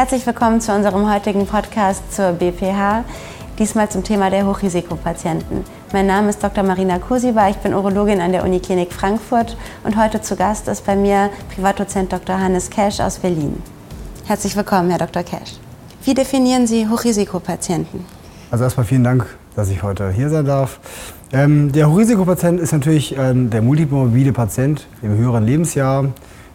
Herzlich willkommen zu unserem heutigen Podcast zur BPH, diesmal zum Thema der Hochrisikopatienten. Mein Name ist Dr. Marina Kosiba, ich bin Urologin an der Uniklinik Frankfurt und heute zu Gast ist bei mir Privatdozent Dr. Hannes Cash aus Berlin. Herzlich willkommen, Herr Dr. Cash. Wie definieren Sie Hochrisikopatienten? Also erstmal vielen Dank, dass ich heute hier sein darf. Ähm, der Hochrisikopatient ist natürlich ähm, der multimorbide Patient im höheren Lebensjahr,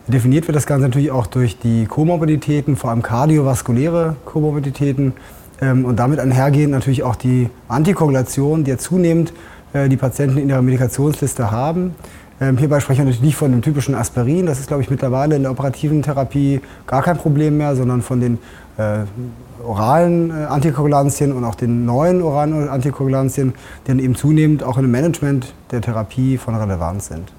Definiert wird das Ganze natürlich auch durch die Komorbiditäten, vor allem kardiovaskuläre Komorbiditäten ähm, und damit einhergehend natürlich auch die Antikoagulation, die ja zunehmend äh, die Patienten in ihrer Medikationsliste haben. Ähm, hierbei sprechen wir natürlich nicht von dem typischen Aspirin, das ist, glaube ich, mittlerweile in der operativen Therapie gar kein Problem mehr, sondern von den äh, oralen äh, Antikoagulantien und auch den neuen oralen Antikoagulantien, die dann eben zunehmend auch im Management der Therapie von Relevanz sind.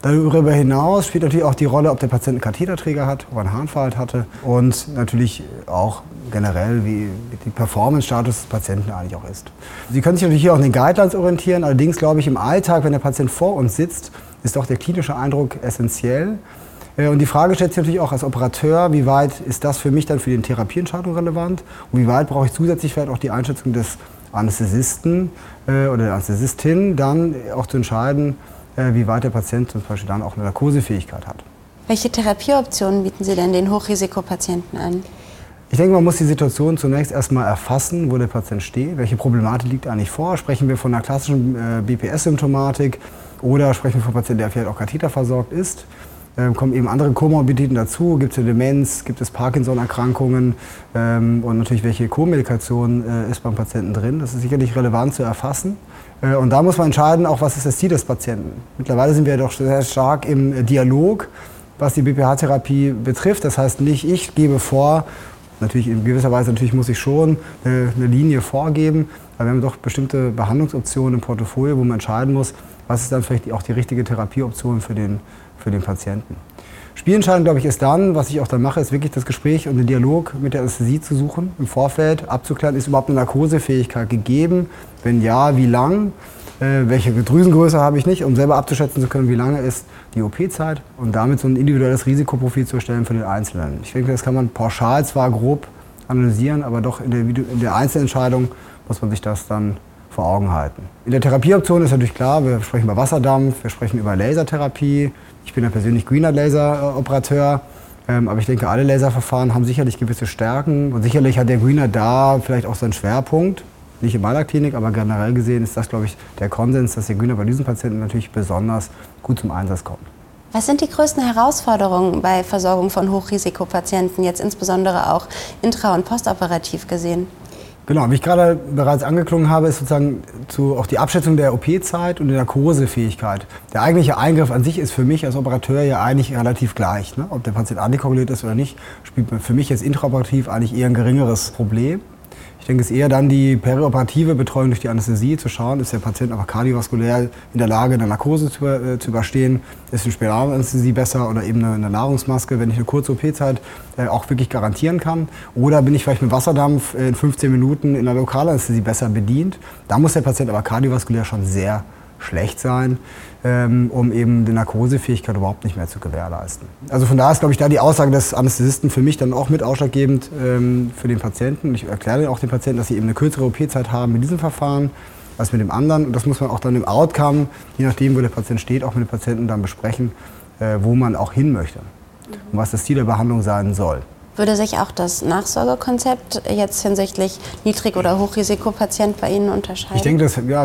Darüber hinaus spielt natürlich auch die Rolle, ob der Patient einen Katheterträger hat, ob er einen Harnverhalt hatte und natürlich auch generell, wie die Performance-Status des Patienten eigentlich auch ist. Sie können sich natürlich hier auch an den Guidelines orientieren, allerdings glaube ich im Alltag, wenn der Patient vor uns sitzt, ist auch der klinische Eindruck essentiell. Äh, und die Frage stellt sich natürlich auch als Operateur, wie weit ist das für mich dann für die Therapieentscheidung relevant und wie weit brauche ich zusätzlich vielleicht auch die Einschätzung des Anästhesisten äh, oder der Anästhesistin, dann auch zu entscheiden, wie weit der Patient zum Beispiel dann auch eine Narkosefähigkeit hat. Welche Therapieoptionen bieten Sie denn den Hochrisikopatienten an? Ich denke, man muss die Situation zunächst erstmal erfassen, wo der Patient steht. Welche Problematik liegt eigentlich vor? Sprechen wir von einer klassischen äh, BPS-Symptomatik oder sprechen wir von einem Patienten, der vielleicht auch katheterversorgt ist? Ähm, kommen eben andere Komorbiditäten dazu? Gibt es Demenz? Gibt es Parkinson-Erkrankungen? Ähm, und natürlich, welche Co-Medikation äh, ist beim Patienten drin? Das ist sicherlich relevant zu erfassen. Äh, und da muss man entscheiden, auch was ist das Ziel des Patienten. Mittlerweile sind wir doch sehr stark im Dialog, was die BPH-Therapie betrifft. Das heißt nicht, ich gebe vor, natürlich in gewisser Weise natürlich muss ich schon eine, eine Linie vorgeben, aber wir haben doch bestimmte Behandlungsoptionen im Portfolio, wo man entscheiden muss, was ist dann vielleicht auch die richtige Therapieoption für den, für den Patienten. Spielentscheidend, glaube ich, ist dann, was ich auch dann mache, ist wirklich das Gespräch und den Dialog mit der Anästhesie zu suchen, im Vorfeld abzuklären, ist überhaupt eine Narkosefähigkeit gegeben? Wenn ja, wie lang? Äh, welche Drüsengröße habe ich nicht, um selber abzuschätzen zu können, wie lange ist die OP-Zeit und damit so ein individuelles Risikoprofil zu erstellen für den Einzelnen. Ich denke, das kann man pauschal zwar grob analysieren, aber doch in der, in der Einzelentscheidung muss man sich das dann vor Augen halten. In der Therapieoption ist natürlich klar, wir sprechen über Wasserdampf, wir sprechen über Lasertherapie. Ich bin ja persönlich Greener Laser-Operateur. Ähm, aber ich denke, alle Laserverfahren haben sicherlich gewisse Stärken. Und sicherlich hat der Greener da vielleicht auch seinen Schwerpunkt. Nicht in meiner Klinik, aber generell gesehen ist das, glaube ich, der Konsens, dass der Greener bei diesen Patienten natürlich besonders gut zum Einsatz kommt. Was sind die größten Herausforderungen bei Versorgung von Hochrisikopatienten, jetzt insbesondere auch intra- und postoperativ gesehen? Genau, wie ich gerade bereits angeklungen habe, ist sozusagen zu, auch die Abschätzung der OP-Zeit und der Narkosefähigkeit. Der eigentliche Eingriff an sich ist für mich als Operateur ja eigentlich relativ gleich. Ne? Ob der Patient antikoaguliert ist oder nicht, spielt für mich jetzt intraoperativ eigentlich eher ein geringeres Problem. Ich denke, es ist eher dann die perioperative Betreuung durch die Anästhesie, zu schauen, ist der Patient aber kardiovaskulär in der Lage, eine Narkose zu, äh, zu überstehen, ist eine Spiralanästhesie besser oder eben eine, eine Nahrungsmaske, wenn ich eine kurze OP-Zeit äh, auch wirklich garantieren kann. Oder bin ich vielleicht mit Wasserdampf in 15 Minuten in der Lokalanästhesie besser bedient. Da muss der Patient aber kardiovaskulär schon sehr schlecht sein, ähm, um eben die Narkosefähigkeit überhaupt nicht mehr zu gewährleisten. Also von daher ist, glaube ich, da die Aussage des Anästhesisten für mich dann auch mit ausschlaggebend ähm, für den Patienten. Ich erkläre auch den Patienten, dass sie eben eine kürzere OP-Zeit haben mit diesem Verfahren als mit dem anderen. Und das muss man auch dann im Outcome, je nachdem, wo der Patient steht, auch mit dem Patienten dann besprechen, äh, wo man auch hin möchte und was das Ziel der Behandlung sein soll. Würde sich auch das Nachsorgekonzept jetzt hinsichtlich Niedrig- oder Hochrisikopatient bei Ihnen unterscheiden? Ich denke, das, ja,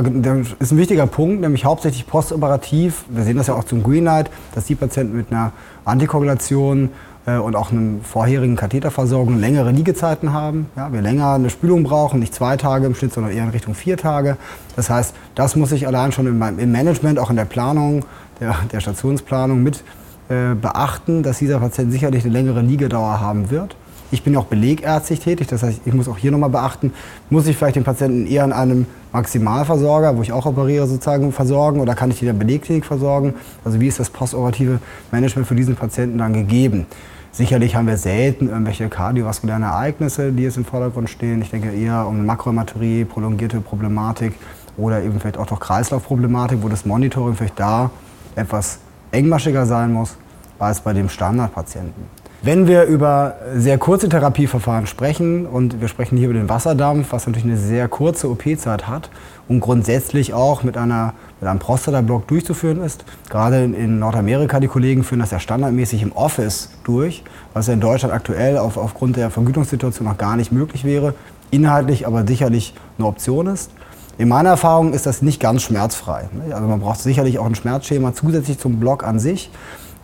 ist ein wichtiger Punkt, nämlich hauptsächlich postoperativ. Wir sehen das ja auch zum Greenlight, dass die Patienten mit einer Antikoagulation äh, und auch einer vorherigen Katheterversorgung längere Liegezeiten haben. Ja, wir länger eine Spülung brauchen, nicht zwei Tage im Schnitt, sondern eher in Richtung vier Tage. Das heißt, das muss ich allein schon im Management, auch in der Planung, der, der Stationsplanung mit äh, beachten, dass dieser Patient sicherlich eine längere Liegedauer haben wird. Ich bin auch belegärztlich tätig, das heißt, ich muss auch hier nochmal beachten, muss ich vielleicht den Patienten eher an einem Maximalversorger, wo ich auch operiere, sozusagen versorgen oder kann ich ihn in der Belegklinik versorgen? Also wie ist das postoperative Management für diesen Patienten dann gegeben? Sicherlich haben wir selten irgendwelche kardiovaskulären Ereignisse, die jetzt im Vordergrund stehen. Ich denke eher um Makrohämaturie, prolongierte Problematik oder eben vielleicht auch doch Kreislaufproblematik, wo das Monitoring vielleicht da etwas engmaschiger sein muss als bei dem Standardpatienten. Wenn wir über sehr kurze Therapieverfahren sprechen und wir sprechen hier über den Wasserdampf, was natürlich eine sehr kurze OP-Zeit hat und grundsätzlich auch mit, einer, mit einem Prostata-Block durchzuführen ist. Gerade in Nordamerika, die Kollegen führen das ja standardmäßig im Office durch, was ja in Deutschland aktuell auf, aufgrund der Vergütungssituation noch gar nicht möglich wäre, inhaltlich aber sicherlich eine Option ist. In meiner Erfahrung ist das nicht ganz schmerzfrei. Also man braucht sicherlich auch ein Schmerzschema zusätzlich zum Block an sich.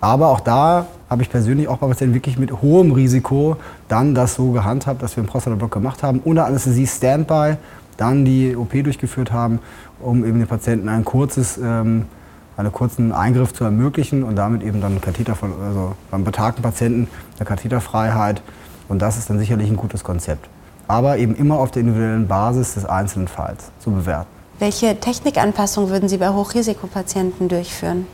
Aber auch da habe ich persönlich auch bei Patienten wirklich mit hohem Risiko dann das so gehandhabt, dass wir einen Prostatablock gemacht haben, ohne Anästhesie Standby, dann die OP durchgeführt haben, um eben den Patienten ein kurzes, ähm, einen kurzen Eingriff zu ermöglichen und damit eben dann Katheter von, also beim betagten Patienten eine Katheterfreiheit. Und das ist dann sicherlich ein gutes Konzept. Aber eben immer auf der individuellen Basis des einzelnen Falls zu bewerten. Welche Technikanpassung würden Sie bei Hochrisikopatienten durchführen?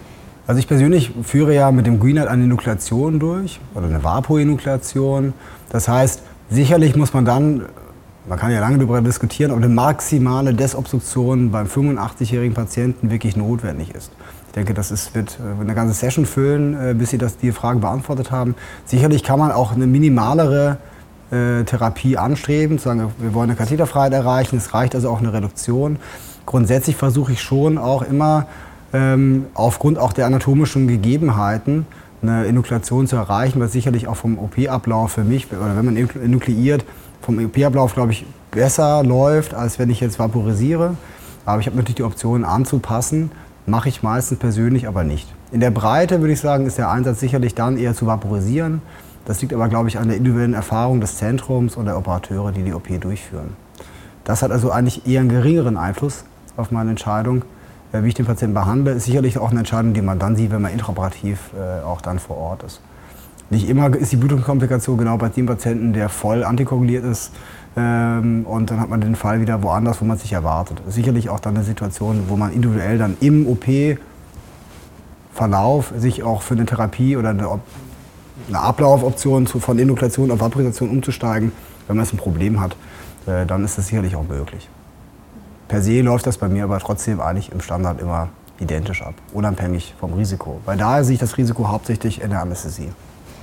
Also ich persönlich führe ja mit dem GreenLight eine Nukleation durch oder eine Vapo-Enuklation. Das heißt, sicherlich muss man dann, man kann ja lange darüber diskutieren, ob eine maximale Desobstruktion beim 85-jährigen Patienten wirklich notwendig ist. Ich denke, das ist, wird äh, eine ganze Session füllen, äh, bis Sie das, die Frage beantwortet haben. Sicherlich kann man auch eine minimalere äh, Therapie anstreben, zu sagen, wir wollen eine Katheterfreiheit erreichen, es reicht also auch eine Reduktion. Grundsätzlich versuche ich schon auch immer ähm, aufgrund auch der anatomischen Gegebenheiten eine Enuklation zu erreichen, was sicherlich auch vom OP-Ablauf für mich, oder wenn man enukleiert, vom OP-Ablauf, glaube ich, besser läuft, als wenn ich jetzt vaporisiere. Aber ich habe natürlich die Option anzupassen, mache ich meistens persönlich aber nicht. In der Breite würde ich sagen, ist der Einsatz sicherlich dann eher zu vaporisieren. Das liegt aber, glaube ich, an der individuellen Erfahrung des Zentrums und der Operateure, die die OP durchführen. Das hat also eigentlich eher einen geringeren Einfluss auf meine Entscheidung. Äh, wie ich den Patienten behandle, ist sicherlich auch eine Entscheidung, die man dann sieht, wenn man intraoperativ äh, auch dann vor Ort ist. Nicht immer ist die Blutungskomplikation genau bei dem Patienten, der voll antikoaguliert ist. Ähm, und dann hat man den Fall wieder woanders, wo man sich erwartet. Sicherlich auch dann eine Situation, wo man individuell dann im OP-Verlauf sich auch für eine Therapie oder eine, eine Ablaufoption von Inukleation auf Vaporisation umzusteigen, wenn man jetzt ein Problem hat, äh, dann ist das sicherlich auch möglich. Per se läuft das bei mir aber trotzdem eigentlich im Standard immer identisch ab, unabhängig vom Risiko. Weil daher sehe ich das Risiko hauptsächlich in der Anästhesie.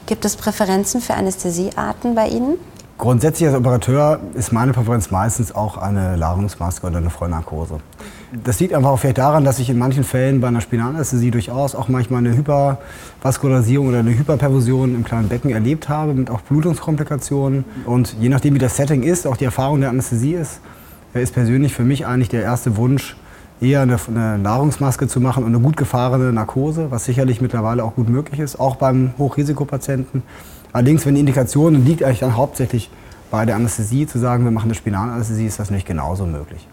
Gibt es Präferenzen für Anästhesiearten bei Ihnen? Grundsätzlich als Operateur ist meine Präferenz meistens auch eine Ladungsmaske oder eine Vollnarkose. Das liegt einfach auch vielleicht daran, dass ich in manchen Fällen bei einer Spinalanästhesie durchaus auch manchmal eine Hypervaskularisierung oder eine Hyperperfusion im kleinen Becken erlebt habe, mit auch Blutungskomplikationen. Und je nachdem, wie das Setting ist, auch die Erfahrung der Anästhesie ist, ist persönlich für mich eigentlich der erste Wunsch, eher eine, eine, Nahrungsmaske zu machen und eine gut gefahrene Narkose, was sicherlich mittlerweile auch gut möglich ist, auch beim Hochrisikopatienten. Allerdings, wenn die Indikation liegt eigentlich dann hauptsächlich bei der Anästhesie, zu sagen, wir machen eine Spinalanästhesie, ist das nicht genauso möglich.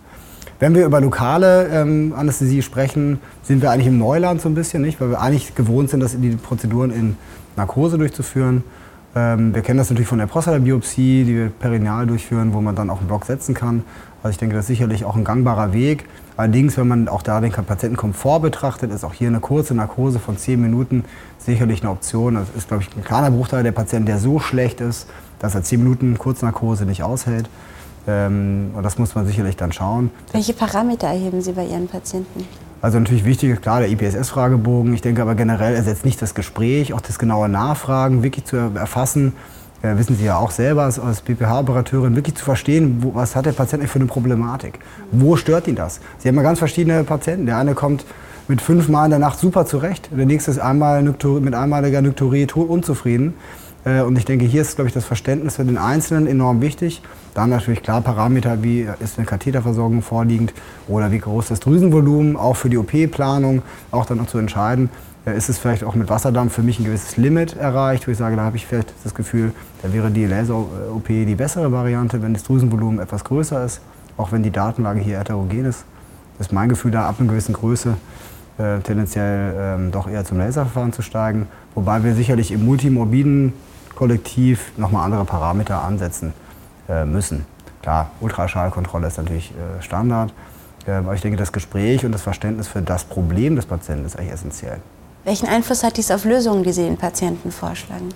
Wenn wir über lokale ähm, Anästhesie sprechen, sind wir eigentlich im Neuland so ein bisschen, nicht? weil wir eigentlich gewohnt sind, das in die Prozeduren in Narkose durchzuführen. Ähm, wir kennen das natürlich von der Prostatabiopsie, die wir perineal durchführen, wo man dann auch einen Block setzen kann. Also ich denke, das ist sicherlich auch ein gangbarer Weg. Allerdings, wenn man auch da den Patientenkomfort betrachtet, ist auch hier eine kurze Narkose von 10 Minuten sicherlich eine Option. Das ist, glaube ich, ein kleiner Bruchteil der Patienten, der so schlecht ist, dass er 10 Minuten Kurznarkose nicht aushält. Ähm, und das muss man sicherlich dann schauen. Welche Parameter erheben Sie bei Ihren Patienten? Also natürlich wichtig ist klar der IPSS-Fragebogen. Ich denke aber generell ersetzt nicht das Gespräch, auch das genaue Nachfragen wirklich zu erfassen, äh, wissen Sie ja auch selber als, als BPH-Operateurin, wirklich zu verstehen, wo, was hat der Patient eigentlich für eine Problematik? Wo stört ihn das? Sie haben ja ganz verschiedene Patienten. Der eine kommt mit fünfmal in der Nacht super zurecht, der nächste ist einmal mit einmaliger Nykturie unzufrieden. Äh, und ich denke, hier ist, glaube ich, das Verständnis für den Einzelnen enorm wichtig. Dann natürlich klar Parameter, wie ist eine Katheterversorgung vorliegend oder wie groß das Drüsenvolumen, auch für die OP-Planung, auch dann noch zu entscheiden ist es vielleicht auch mit Wasserdampf für mich ein gewisses Limit erreicht, wo ich sage, da habe ich vielleicht das Gefühl, da wäre die Laser-OP die bessere Variante, wenn das Drüsenvolumen etwas größer ist, auch wenn die Datenlage hier heterogen ist. Das ist mein Gefühl, da ab einer gewissen Größe äh, tendenziell ähm, doch eher zum Laserverfahren zu steigen, wobei wir sicherlich im multimorbiden Kollektiv nochmal andere Parameter ansetzen äh, müssen. Klar, Ultraschallkontrolle ist natürlich äh, Standard, äh, aber ich denke, das Gespräch und das Verständnis für das Problem des Patienten ist eigentlich essentiell. Welchen Einfluss hat dies auf Lösungen, die Sie den Patienten vorschlagen?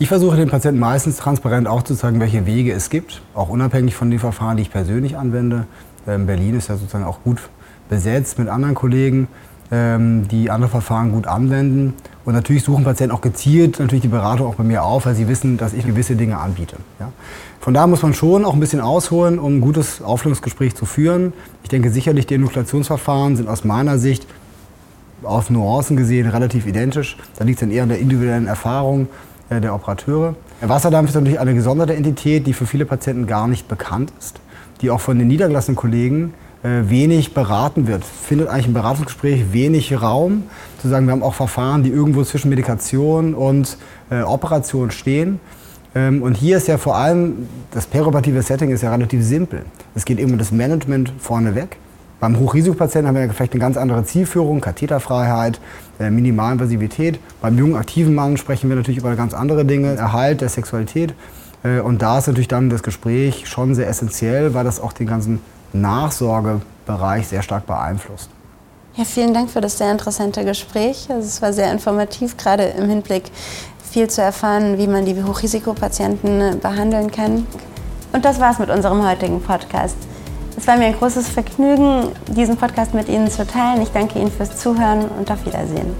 Ich versuche den Patienten meistens transparent aufzuzeigen, welche Wege es gibt, auch unabhängig von den Verfahren, die ich persönlich anwende. Ähm, Berlin ist ja sozusagen auch gut besetzt mit anderen Kollegen, ähm, die andere Verfahren gut anwenden. Und natürlich suchen Patienten auch gezielt natürlich die Beratung auch bei mir auf, weil sie wissen, dass ich gewisse Dinge anbiete. Ja. Von daher muss man schon auch ein bisschen ausholen, um ein gutes Aufklärungsgespräch zu führen. Ich denke sicherlich, die Enuklationsverfahren sind aus meiner Sicht auf Nuancen gesehen relativ identisch. Da liegt es dann eher an der individuellen Erfahrung äh, der Operateure. Der Wasserdampf ist natürlich eine gesonderte Entität, die für viele Patienten gar nicht bekannt ist, die auch von den niedergelassenen Kollegen wenig beraten wird. Findet eigentlich im Beratungsgespräch wenig Raum, zu sagen, wir haben auch Verfahren, die irgendwo zwischen Medikation und äh, Operation stehen. Ähm, und hier ist ja vor allem, das perioperative Setting ist ja relativ simpel. Es geht eben um das Management vorneweg. Beim Hochrisikopatienten haben wir ja vielleicht eine ganz andere Zielführung, Katheterfreiheit, äh, Minimalinvasivität. Beim jungen aktiven Mann sprechen wir natürlich über ganz andere Dinge, Erhalt der Sexualität. Äh, und da ist natürlich dann das Gespräch schon sehr essentiell, weil das auch den ganzen Nachsorgebereich sehr stark beeinflusst. Ja, vielen Dank für das sehr interessante Gespräch. Also es war sehr informativ, gerade im Hinblick viel zu erfahren, wie man die Hochrisikopatienten äh, behandeln kann. Und das war's mit unserem heutigen Podcast. Es war mir ein großes Vergnügen, diesen Podcast mit Ihnen zu teilen. Ich danke Ihnen fürs Zuhören und auf Wiedersehen.